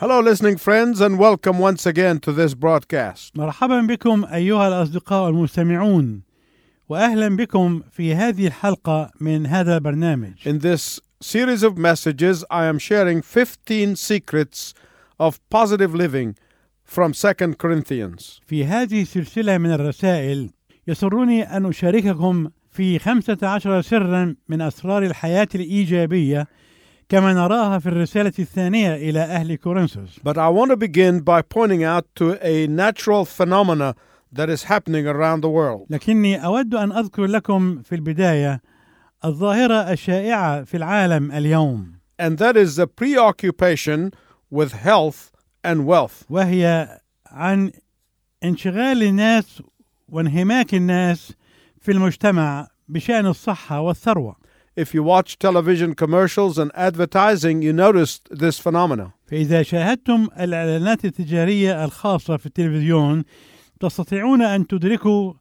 Hello, listening friends, and welcome once again to this broadcast. مرحبا بكم أيها الأصدقاء المستمعون وأهلا بكم في هذه الحلقة من هذا البرنامج In this series of messages, I am sharing 15 secrets of positive living from 2 Corinthians. في هذه السلسلة من الرسائل يسرني أن أشارككم في خمسة عشر سرا من أسرار الحياة الإيجابية كما نراها في الرسالة الثانية إلى أهل كورنثوس But I want to begin by pointing out to a natural phenomena that is happening around the world. لكني أود أن أذكر لكم في البداية الظاهرة الشائعة في العالم اليوم And that is the preoccupation with health and wealth. وهي عن انشغال الناس وانهماك الناس في المجتمع بشأن الصحة والثروة If you watch television commercials and advertising, you noticed this phenomena. فإذا شاهدتم الإعلانات التجارية الخاصة في التلفزيون تستطيعون أن تدركوا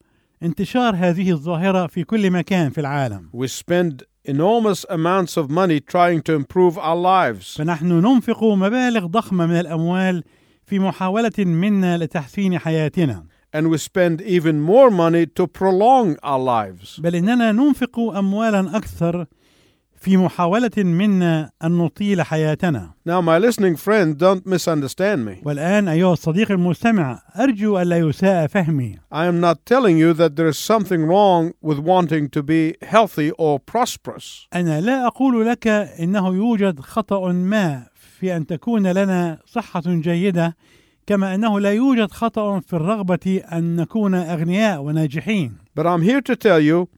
انتشار هذه الظاهرة في كل مكان في العالم We spend enormous amounts of money trying to improve our lives. فنحن ننفق مبالغ ضخمة من الأموال في محاولة منا لتحسين حياتنا and we spend even more money to prolong our lives. بل إننا ننفق أموالا أكثر في محاولة منا أن نطيل حياتنا Now, my listening friend, don't misunderstand me. والآن أيها الصديق المستمع أرجو ألا يساء فهمي I am not telling you that there is something wrong with wanting to be healthy or prosperous. أنا لا أقول لك إنه يوجد خطأ ما في أن تكون لنا صحة جيدة كما أنه لا يوجد خطأ في الرغبة أن نكون أغنياء وناجحين But I'm here to tell you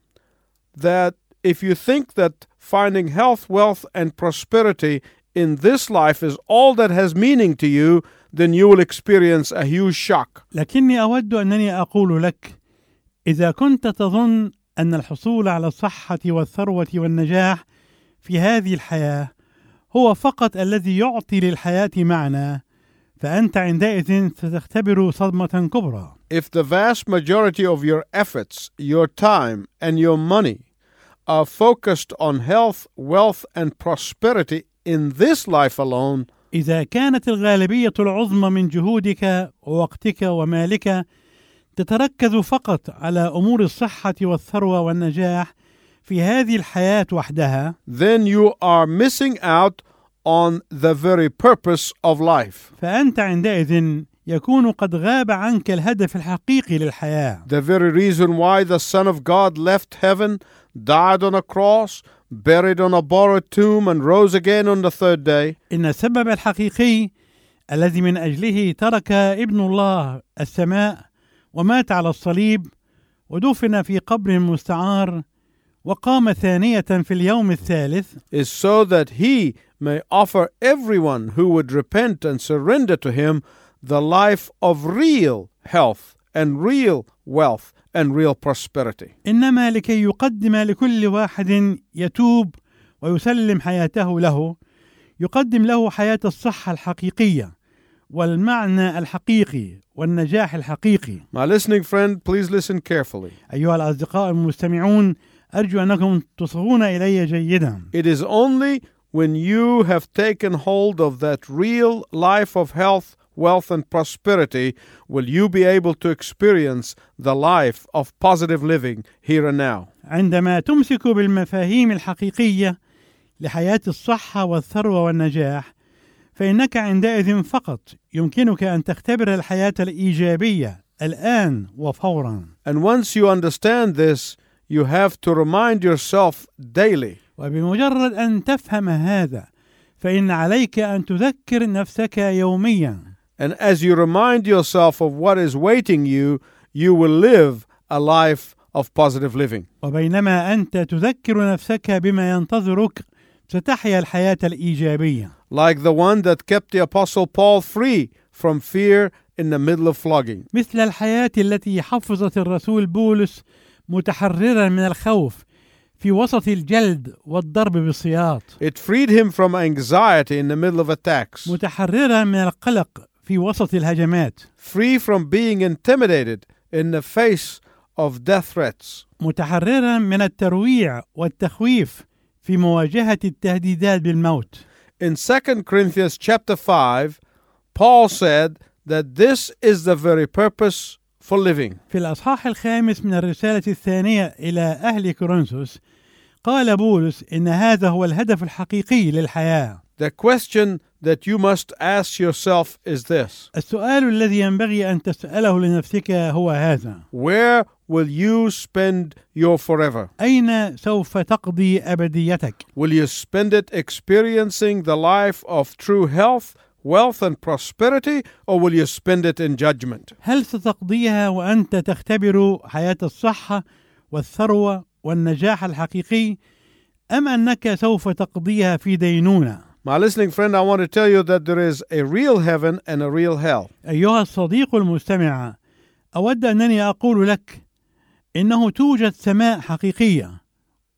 that if you think that finding health, wealth, and prosperity in this life is all that has meaning to you, then you will experience a huge shock. لكني أود أنني أقول لك إذا كنت تظن أن الحصول على الصحة والثروة والنجاح في هذه الحياة هو فقط الذي يعطي للحياة معنى فأنت عندئذ ستختبر صدمة كبرى If the vast majority of your efforts, your time, and your money are focused on health, wealth, and prosperity in this life alone, إذا كانت الغالبية العظمى من جهودك ووقتك ومالك تتركز فقط على أمور الصحة والثروة والنجاح في هذه الحياة وحدها then you are missing out on the very purpose of life. فأنت عندئذ يكون قد غاب عنك الهدف الحقيقي للحياة. The very reason why the Son of God left heaven, died on a cross, buried on a borrowed tomb, and rose again on the third day. إن السبب الحقيقي الذي من أجله ترك ابن الله السماء ومات على الصليب ودفن في قبر مستعار وقام ثانية في اليوم الثالث. Is so that he may offer everyone who would repent and surrender to him the life of real health and real wealth and real prosperity. إنما لكي يقدم لكل واحد يتوب ويسلم حياته له يقدم له حياة الصحة الحقيقية والمعنى الحقيقي والنجاح الحقيقي My listening friend, please listen carefully. أيها الأصدقاء المستمعون أرجو أنكم تصغون إلي جيدا It is only when you have taken hold of that real life of health, wealth, and prosperity will you be able to experience the life of positive living here and now. عندما تمسك بالمفاهيم الحقيقية لحياة الصحة والثروة والنجاح فإنك عندئذ فقط يمكنك أن تختبر الحياة الإيجابية الآن وفورا And once you understand this, you have to remind yourself daily وبمجرد أن تفهم هذا فإن عليك أن تذكر نفسك يوميا And as you remind yourself of what is waiting you, you will live a life of positive living. وبينما أنت تذكر نفسك بما ينتظرك ستحيا الحياة الإيجابية Like the one that kept the Apostle Paul free from fear in the middle of flogging. مثل الحياة التي حفظت الرسول بولس متحررا من الخوف في وسط الجلد والضرب بالسياط It freed him from anxiety in the middle of attacks, متحررا من القلق في وسط الهجمات free from being intimidated in the face of death threats, متحررا من الترويع والتخويف في مواجهة التهديدات بالموت In 2 Corinthians chapter 5, Paul said that this is the very purpose for living. في الأصحاح الخامس من الرسالة الثانية إلى أهل كورنثوس قال بولس إن هذا هو الهدف الحقيقي للحياة The question that you must ask yourself is this السؤال الذي ينبغي أن تسأله لنفسك هو هذا Where will you spend your forever? أين سوف تقضي أبديتك؟ Will you spend it experiencing the life of true health, wealth, and prosperity, or will you spend it in judgment? هل ستقضيها وأنت تختبر حياة الصحة والثروة والنجاح الحقيقي أم أنك سوف تقضيها في دينونة؟ My listening friend, I want to tell you that there is a real heaven and a real hell. أيها الصديق المستمع أود أنني أقول لك إنه توجد سماء حقيقية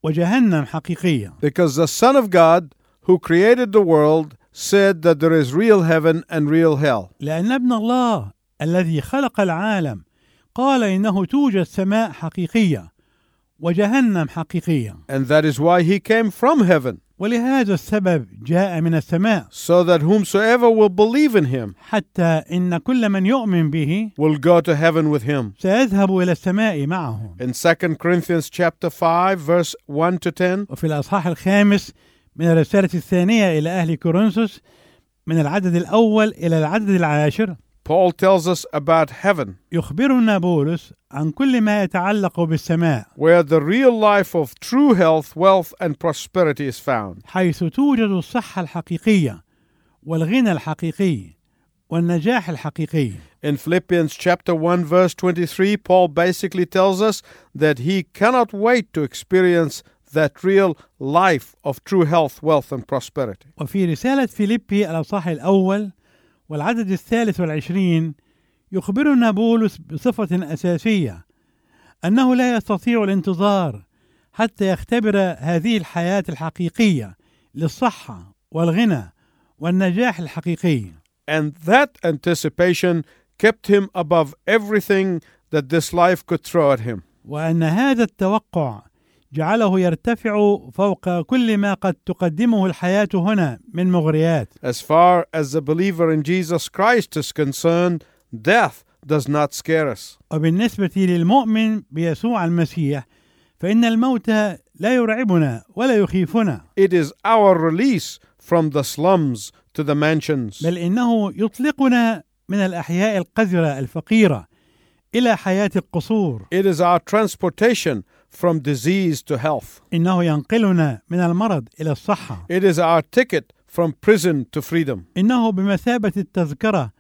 وجهنم حقيقية Because the Son of God, who created the world, said that there is real heaven and real hell. لأن ابن الله الذي خلق العالم قال إنه توجد سماء حقيقية وجهنم حقيقية And that is why he came from heaven, ولهذا السبب جاء من السماء so that whomsoever will believe in him حتى إن كل من يؤمن به will go to heaven with him. سيذهب إلى السماء معه In 2 Corinthians chapter 5 verse 1 to 10, وفي الأصحاح الخامس من الرسالة الثانية إلى أهل كورنثوس من العدد الأول إلى العدد العاشر Paul tells us about heaven, يخبرنا بولس عن كل ما يتعلق بالسماء where the real life of true health, wealth, and prosperity is found. حيث توجد الصحة الحقيقية والغنى الحقيقي والنجاح الحقيقي In Philippians chapter 1 verse 23, Paul basically tells us that he cannot wait to experience that real life of true health, wealth, and prosperity. وفي رسالة فيليبي الأصحاح الأول والعدد الثالث والعشرين يخبرنا بولس بصفة أساسية أنه لا يستطيع الانتظار حتى يختبر هذه الحياة الحقيقية للصحة والغنى والنجاح الحقيقي And that anticipation kept him above everything that this life could throw at him. وأن هذا التوقع جعله يرتفع فوق كل ما قد تقدمه الحياة هنا من مغريات As far as the believer in Jesus Christ is concerned, death does not scare us. وبالنسبة للمؤمن بيسوع المسيح فإن الموت لا يرعبنا ولا يخيفنا It is our release from the slums to the mansions. بل إنه يطلقنا من الأحياء القذرة الفقيرة إلى حياة القصور It is our transportation from disease to health. إنه ينقلنا من المرض إلى الصحة It is our ticket from prison to freedom. إنه بمثابة التذكرة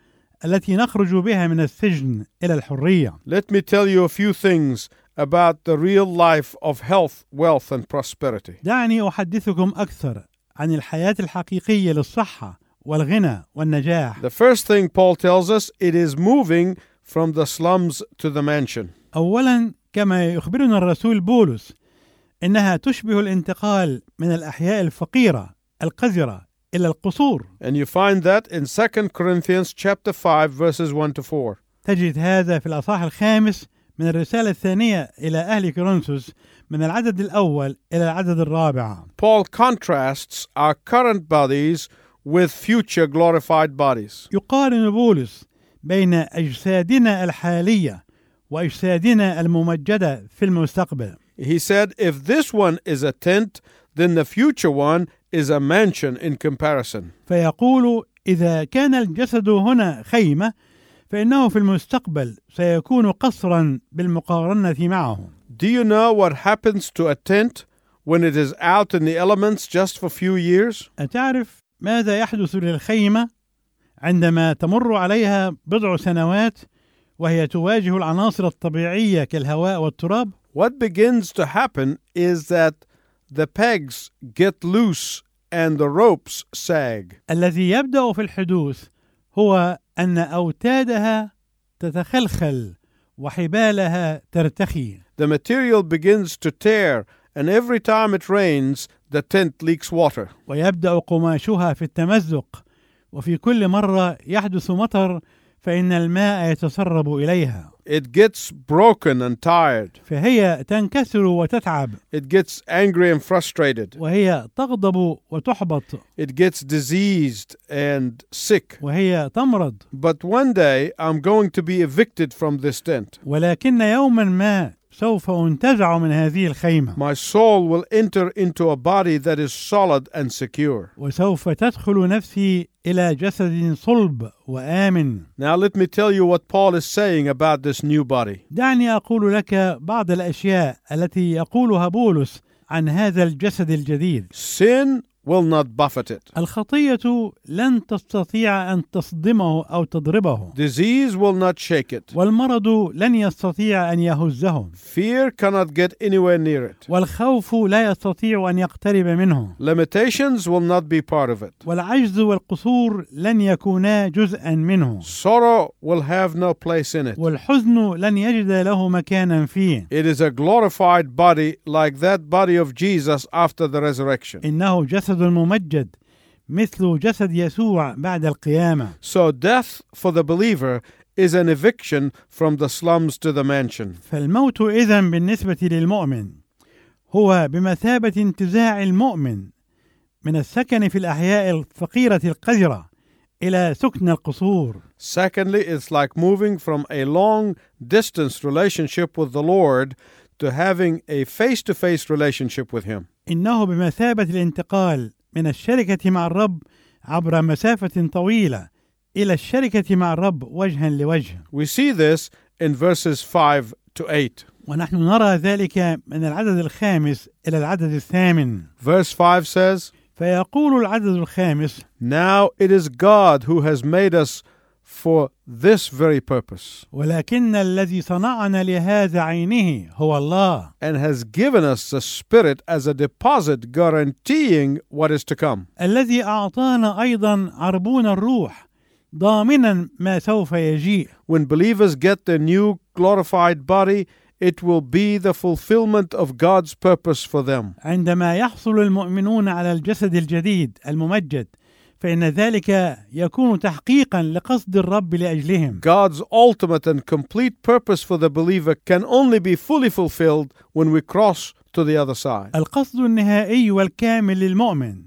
التي نخرج بها من السجن إلى الحرية Let me tell you a few things about the real life of health, wealth, and prosperity. دعني أحدثكم أكثر عن الحياة الحقيقية للصحة والغنى والنجاح The first thing Paul tells us, it is moving from the slums to the mansion. أولا كما يخبرنا الرسول بولس إنها تشبه الانتقال من الأحياء الفقيرة القذرة إلى القصور And you find that in 2 Corinthians chapter 5 verses 1 to 4. تجد هذا في الأصحاح الخامس من الرسالة الثانية إلى أهل كورنثوس من العدد الأول إلى العدد الرابع Paul contrasts our current bodies with future glorified bodies. يقارن بولس بين أجسادنا الحالية وأجسادنا الممجدة في المستقبل He said, if this one is a tent, then the future one is a mansion in comparison. فيقول إذا كان الجسد هنا خيمة فإنه في المستقبل سيكون قصرا بالمقارنة معه Do you know what happens to a tent when it is out in the elements just for a few years? أتعرف ماذا يحدث للخيمة عندما تمر عليها بضع سنوات وهي تواجه العناصر الطبيعية كالهواء والتراب What begins to happen is that the pegs get loose and the ropes sag. الذي يبدأ في الحدوث هو أن أوتادها تتخلخل وحبالها ترتخي The material begins to tear, and every time it rains, the tent leaks water. ويبدأ قماشها في التمزق وفي كل مرة يحدث مطر فإن الماء يتسرب إليها It gets broken and tired. فهي تنكسر وتتعب It gets angry and frustrated. وهي تغضب وتحبط It gets diseased and sick. وهي تمرض But one day I'm going to be evicted from this tent. ولكن يوما ما سوف انتزع من هذه الخيمة My soul will enter into a body that is solid and secure. وسوف تدخل نفسي إلى جسد صلب وآمن Now, let me tell you what Paul is saying about this new body. دعني أقول لك بعض الأشياء التي يقولها بولس عن هذا الجسد الجديد Sin will not buffet it, الخطية لن تستطيع أن تصدمه أو تضربه disease will not shake it, والمرض لن يستطيع أن يهزه fear cannot get anywhere near it, والخوف لا يستطيع أن يقترب منه limitations will not be part of it, والعجز والقصور لن يكونا جزءا منه sorrow will have no place in it. والحزن لن يجد له مكانا فيه It is a glorified body like that body of Jesus after the resurrection. إنه جسد ممجد مثل جسد يسوع بعد القيامة So, death for the believer is an eviction from the slums to the mansion. فالموت إذا بالنسبة للمؤمن هو بمثابة انتزاع المؤمن من السكن في الأحياء الفقيرة القذرة إلى سكن القصور Secondly, it's like moving from a long distance relationship with the Lord to having a face to face relationship with Him. إنه بمثابة الانتقال من الشركة مع الرب عبر مسافة طويلة إلى الشركة مع الرب وجها لوجه We see this in verses 5 to 8. ونحن نرى ذلك من العدد الخامس إلى العدد الثامن Verse 5 says, فيقول العدد الخامس Now it is God who has made us for this very purpose ولكن الذي صنعنا لهذا عينه هو الله and has given us the Spirit as a deposit guaranteeing what is to come. الذي أعطانا أيضا عربون الروح ضامنا ما سوف يجيء When believers get their new glorified body, it will be the fulfillment of God's purpose for them. عندما يحصل المؤمنون على الجسد الجديد الممجد فإن ذلك يكون تحقيقا لقصد الرب لأجلهم God's ultimate and complete purpose for the believer can only be fully fulfilled when we cross to the other side. القصد النهائي والكامل للمؤمن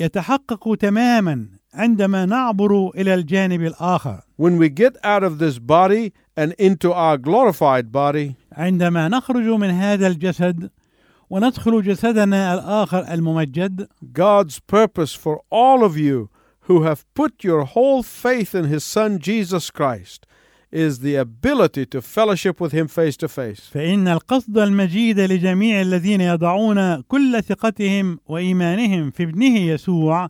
يتحقق تماما عندما نعبر إلى الجانب الآخر When we get out of this body and into our glorified body, عندما نخرج من هذا الجسد وندخل جسدنا الآخر الممجد God's purpose for all of you who have put your whole faith in His Son Jesus Christ is the ability to fellowship with Him face to face. فإن القصد المجيد لجميع الذين يضعون كل ثقتهم وإيمانهم في ابنه يسوع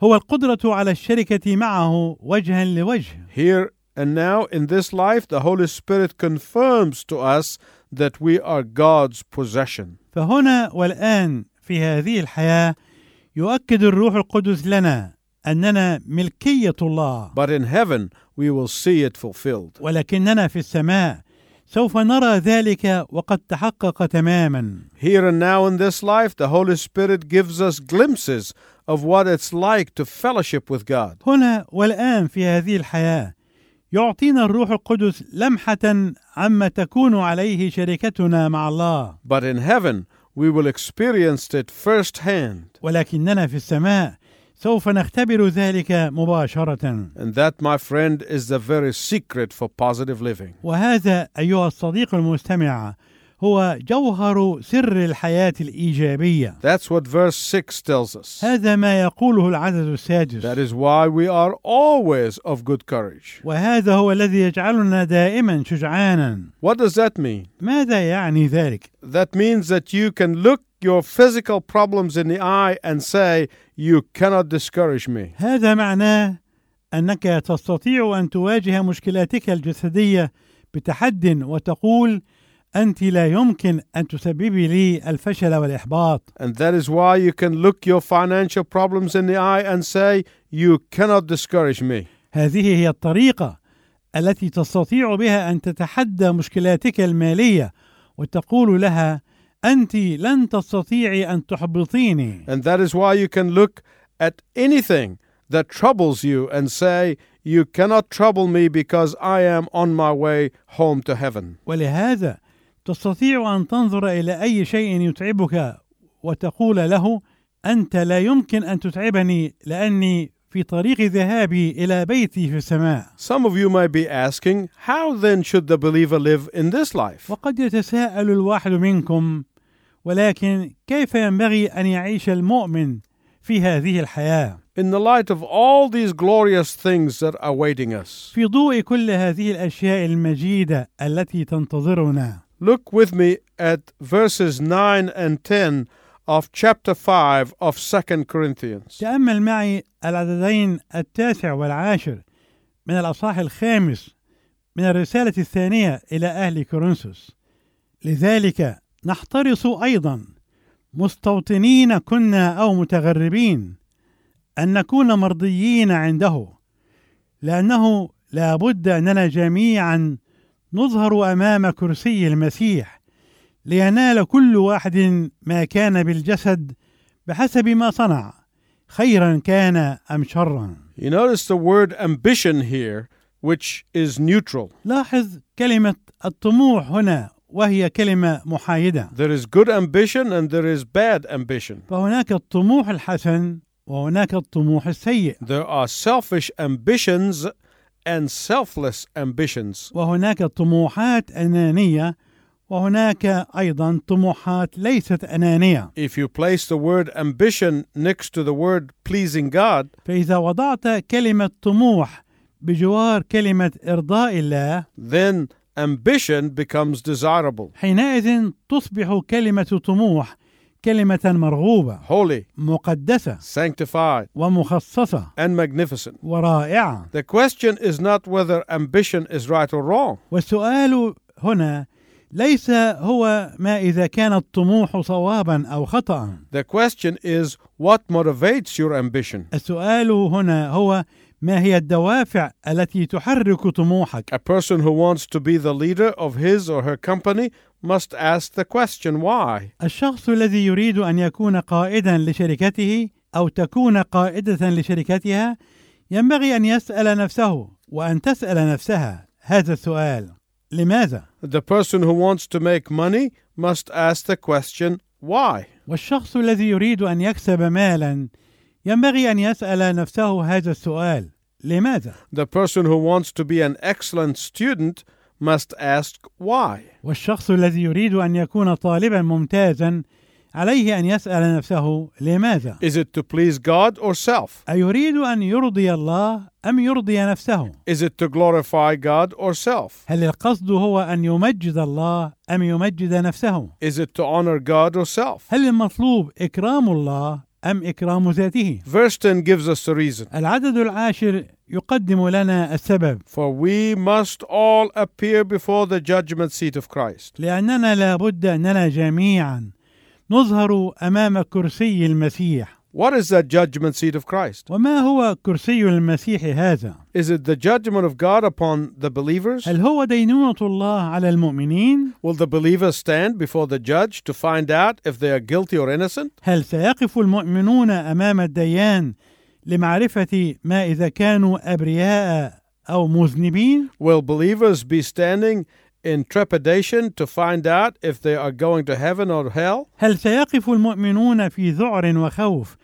هو القدرة على الشركة معه وجها لوجه Here and now in this life, the Holy Spirit confirms to us that we are God's possession. فهنا والآن في هذه الحياة يؤكد الروح القدس لنا أننا ملكية الله But in heaven, we will see it fulfilled. ولكننا في السماء سوف نرى ذلك وقد تحقق تماما Here and now in this life, the Holy Spirit gives us glimpses of what it's like to fellowship with God. هنا والآن في هذه الحياة يعطينا الروح القدس لمحة عما تكون عليه شركتنا مع الله But in heaven, we will experience it firsthand. ولكننا في السماء سوف نختبر ذلك مباشرة And that, my friend, is the very secret for positive living. وهذا أيها الصديق المستمع هو جوهر سر الحياة الإيجابية That's what verse 6 tells us. هذا ما يقوله العدد السادس That is why we are always of good courage. وهذا هو الذي يجعلنا دائما شجعانا What does that mean? ماذا يعني ذلك؟ That means that you can look your physical problems in the eye and say, You cannot discourage me. هذا معناه أنك تستطيع أن تواجه مشكلاتك الجسدية بتحد وتقول أنت لا يمكن أن تسببي لي الفشل والإحباط And that is why you can look your financial problems in the eye and say, You cannot discourage me. هذه هي الطريقة التي تستطيع بها أن تتحدى مشكلاتك المالية وتقول لها أنت لن تستطيعي أن تحبطيني And that is why you can look at anything that troubles you and say, You cannot trouble me because I am on my way home to heaven. ولهذا تستطيع أن تنظر إلى أي شيء يتعبك وتقول له أنت لا يمكن أن تتعبني لأني في طريق ذهابي إلى بيتي في السماء Some of you might be asking, how then should the believer live in this life? وقد يتساءل الواحد منكم ولكن كيف ينبغي أن يعيش المؤمن في هذه الحياة In the light of all these glorious things that are awaiting us. في ضوء كل هذه الأشياء المجيدة التي تنتظرنا Look with me at verses 9 and 10 of chapter 5 of 2 Corinthians. تأمل معي العددين التاسع والعاشر من الأصحاح الخامس من الرسالة الثانية إلى أهل كورنثوس لذلك نحترص أيضا مستوطنين كنا أو متغربين أن نكون مرضيين عنده لأنه لا بد أننا جميعا نظهر أمام كرسي المسيح لينال كل واحد ما كان بالجسد بحسب ما صنع خيرا كان أم شرا You notice the word ambition here, which is neutral. لاحظ كلمة الطموح هنا وهي كلمة محايدة There is good ambition and there is bad ambition. فهناك الطموح الحسن وهناك الطموح السيء There are selfish ambitions and selfless ambitions. وهناك طموحات أنانية وهناك أيضا طموحات ليست أنانية If you place the word ambition next to the word pleasing God, فإذا وضعت كلمة طموح بجوار كلمة إرضاء الله then ambition becomes desirable, حينئذ تصبح كلمة طموح كلمة مرغوبة holy, مقدسة sanctified, ومخصصة and magnificent. ورائعة The question is not whether ambition is right or wrong. والسؤال هنا ليس هو ما إذا كان الطموح صوابا أو خطأ The question is what motivates your ambition. السؤال هنا هو ما هي الدوافع التي تحرك طموحك A person who wants to be the leader of his or her company must ask the question why. الشخص الذي يريد أن يكون قائدا لشركته أو تكون قائدة لشركتها ينبغي أن يسأل نفسه وأن تسأل نفسها هذا السؤال لماذا؟ The person who wants to make money must ask the question why. والشخص الذي يريد أن يكسب مالا ينبغي أن يسأل نفسه هذا السؤال لماذا؟ The person who wants to be an excellent student must ask why. والشخص الذي يريد أن يكون طالبا ممتازا عليه أن يسأل نفسه لماذا؟ Is it to please God or self? أيريد أن يرضي الله أم يرضي نفسه؟ Is it to glorify God or self? هل القصد هو أن يمجد الله أم يمجد نفسه؟ Is it to honor God or self? هل المطلوب إكرام الله أم إكرام ذاته؟ Verse 10 gives us the reason. العدد العاشر يقدم لنا السبب For we must all appear before the judgment seat of Christ. لأننا لابد أننا جميعا نظهر أمام كرسي المسيح What is that judgment seat of Christ? وما هو كرسي المسيح هذا؟ Is it the judgment of God upon the believers? هل هو دينونة الله على المؤمنين؟ Will the believers stand before the judge to find out if they are guilty or innocent? هل سيقف المؤمنون أمام الديان لمعرفة ما إذا كانوا أبرياء أو مذنبين؟ Will believers be standing in trepidation to find out if they are going to heaven or hell? هل سيقف المؤمنون في ذعر وخوف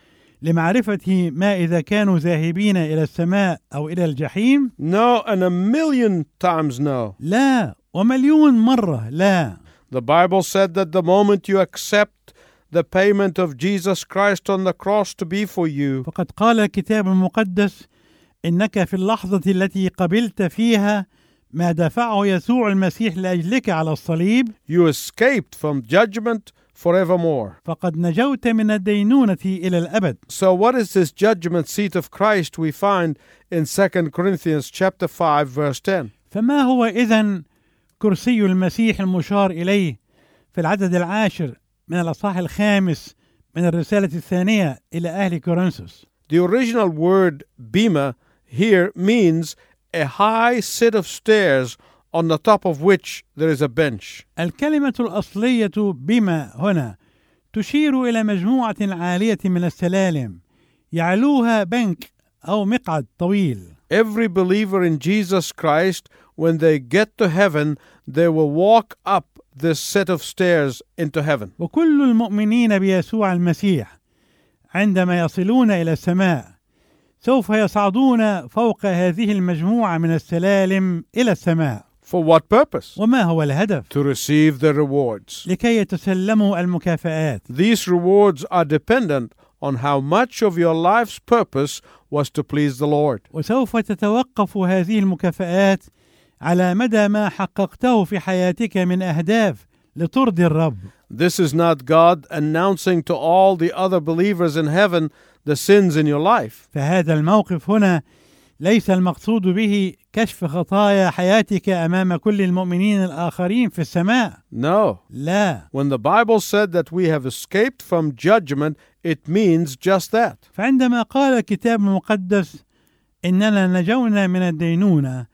لمعرفة ما إذا كانوا ذاهبين إلى السماء أو إلى الجحيم؟ No, and a million times no. لا ومليون مرة لا The Bible said that the moment you accept the payment of Jesus Christ on the cross to be for you, فقد قال الكتاب المقدس إنك في اللحظة التي قبلت فيها ما دفعه يسوع المسيح لأجلك على الصليب you escaped from judgment forevermore. فقد نجوت من الدينونة إلى الأبد So what is this judgment seat of Christ we find in 2 Corinthians chapter 5 verse 10? فما هو إذا كرسي المسيح المشار إليه في العدد العاشر من الأصحاح الخامس من الرسالة الثانية إلى أهل كورنثوس The original word bema here means a high set of stairs on the top of which there is a bench. الكلمة الأصلية بما هنا تشير إلى مجموعة عالية من السلالم يعلوها بنك أو مقعد طويل Every believer in Jesus Christ, when they get to heaven, they will walk up this set of stairs into heaven. وكل المؤمنين بيسوع المسيح عندما يصلون الى السماء سوف يصعدون فوق هذه المجموعه من السلالم إلى السماء For what purpose? وما هو الهدف To receive the rewards. لكي يتسلموا المكافآت These rewards are dependent on how much of your life's purpose was to please the Lord. وسوف تتوقف هذه المكافآت على مدى ما حققته في حياتك من اهداف لترضي الرب This is not God announcing to all the other believers in heaven the sins in your life. فهذا الموقف هنا ليس المقصود به كشف خطايا حياتك أمام كل المؤمنين الآخرين في السماء No. لا When the Bible said that we have escaped from judgment, it means just that. فعندما قال الكتاب المقدس إننا نجونا من الدينونة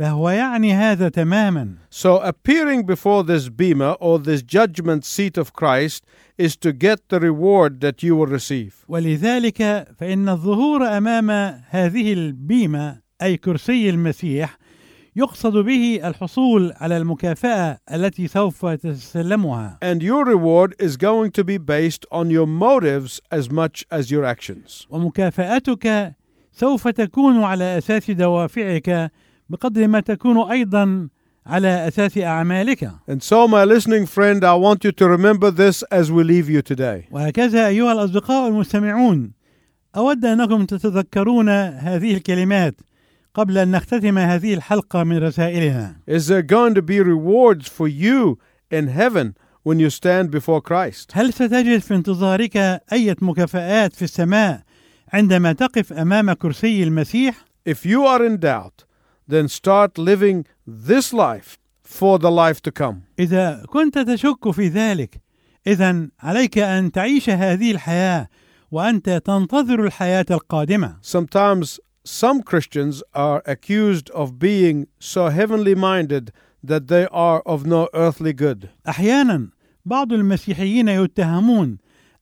فهو يعني هذا تماما So, appearing before this bema or this judgment seat of Christ is to get the reward that you will receive. ولذلك فان الظهور امام هذه البيمه اي كرسي المسيح يقصد به الحصول على المكافاه التي سوف تتسلمها And your reward is going to be based on your motives as much as your actions. ومكافاتك سوف تكون على أساس دوافعك بقدر ما تكون أيضا على أساس أعمالك And so, my listening friend, I want you to remember this as we leave you today. وهكذا أيها الأصدقاء المستمعون أود أنكم تتذكرون هذه الكلمات قبل أن نختتم هذه الحلقة من رسائلنا Is there going to be rewards for you in heaven when you stand before Christ? هل ستجد في انتظارك أي مكافآت في السماء عندما تقف أمام كرسي المسيح If you are in doubt, then start living this life for the life to come. اذا كنت تشك في ذلك اذا عليك ان تعيش هذه الحياه وانت تنتظر الحياه القادمه Sometimes some Christians are accused of being so heavenly minded that they are of no earthly good. احيانا بعض المسيحيين يتهمون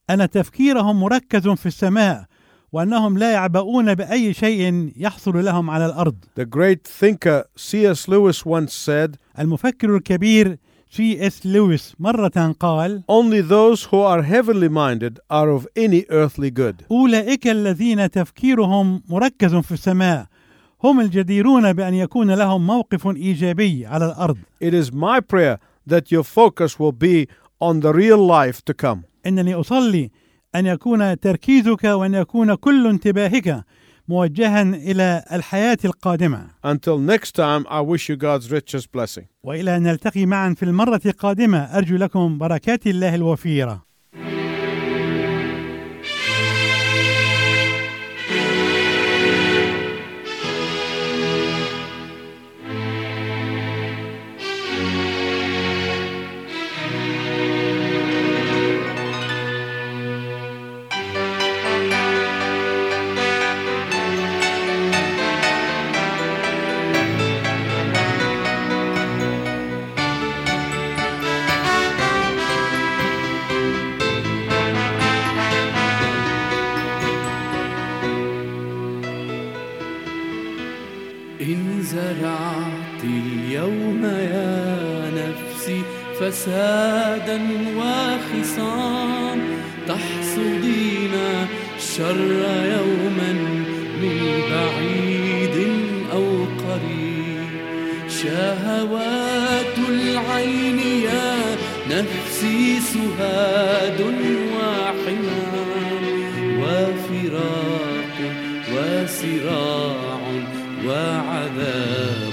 ان تفكيرهم مركز في السماء وأنهم لا يعبؤون بأي شيء يحصل لهم على الأرض The great thinker C.S. Lewis once said, المفكر الكبير اس لويس مرة قال Only those who are heavenly minded are of any earthly good. أولئك الذين تفكيرهم مركز في السماء هم الجديرون بأن يكون لهم موقف إيجابي على الأرض It is my prayer that your focus will be on the real life to come. إنني أصلي أن يكون تركيزك وأن يكون كل انتباهك موجها إلى الحياة القادمة Until next time, I wish you God's richest blessing. وإلى أن نلتقي معا في المرة القادمة أرجو لكم بركات الله الوفيرة فسادا وخصام تحصدين الشر يوما من بعيد أو قريب. شهوات العين يا نفسي سهاد وحمام. وفراق وصراع وعذاب.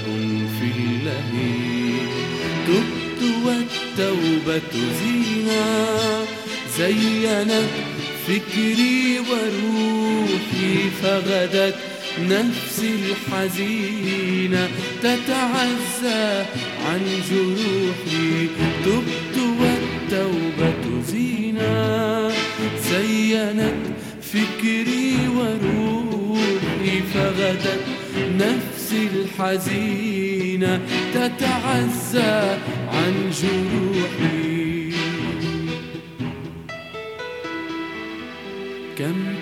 زينة زينت فكري وروحي فغدت نفسي الحزينة. تتعزى عن جروحي تبت والتوبة زينة زينت فكري وروحي فغدت نفسي الحزينة. تتعزى عن جروحي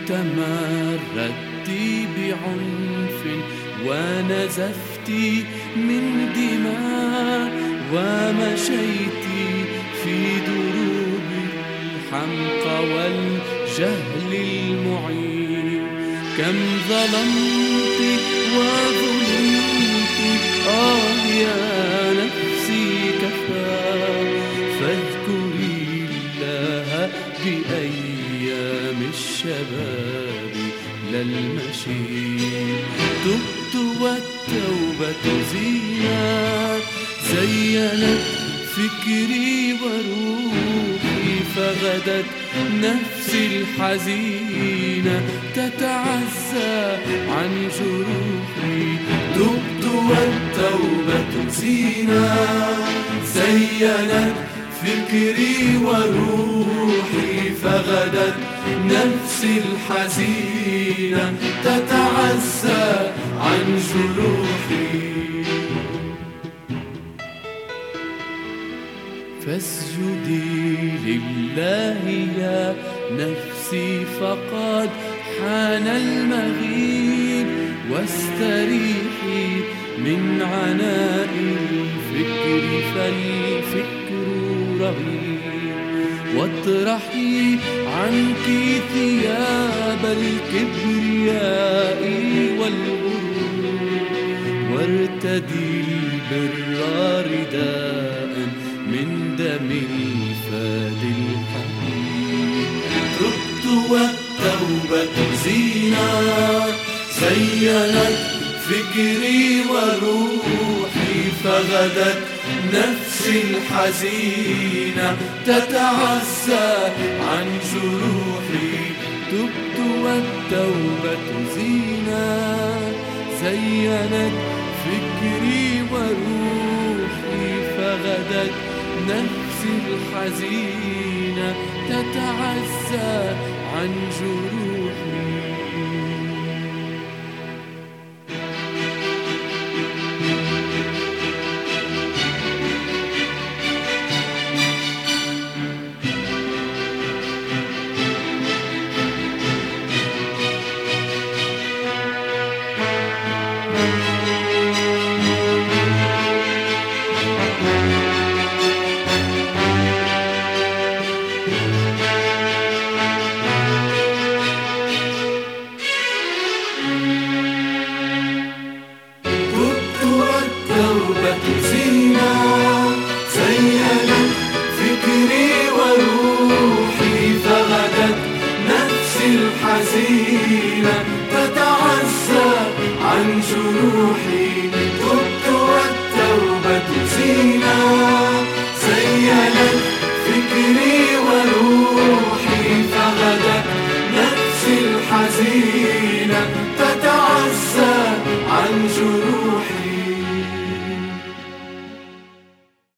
تمردت بعنف ونزفت من دماء ومشيت في دروب الحمقى والجهل المعين. كم ظلمت وظلمت آه يا نفسي كفى فاذكري الله بأيام الشباب لا المشيب تبت والتوبة زينة زينت فكري وروحي فغدت نفسي الحزينة تتعزى عن جروحي. تبت والتوبة زينة زينت فكري وروحي فغدت نفسي الحزينة تتعزى عن جروحي فاسجدي لله يا نفسي فقد حان المغيب واستريحي من عناء الفكر فالفكر رهيب واطرحي عنك ثياب الكبرياء والغرور وارتدي البر رداء من دم الفاد الحبيب. تبت والتوبة زينة زينت فكري وروحي فغدت نفسي الحزينة تتعزى عن جروحي. تبت والتوبة زينة زينت فكري وروحي. فغدت نفسي الحزينة تتعزى عن جروحي.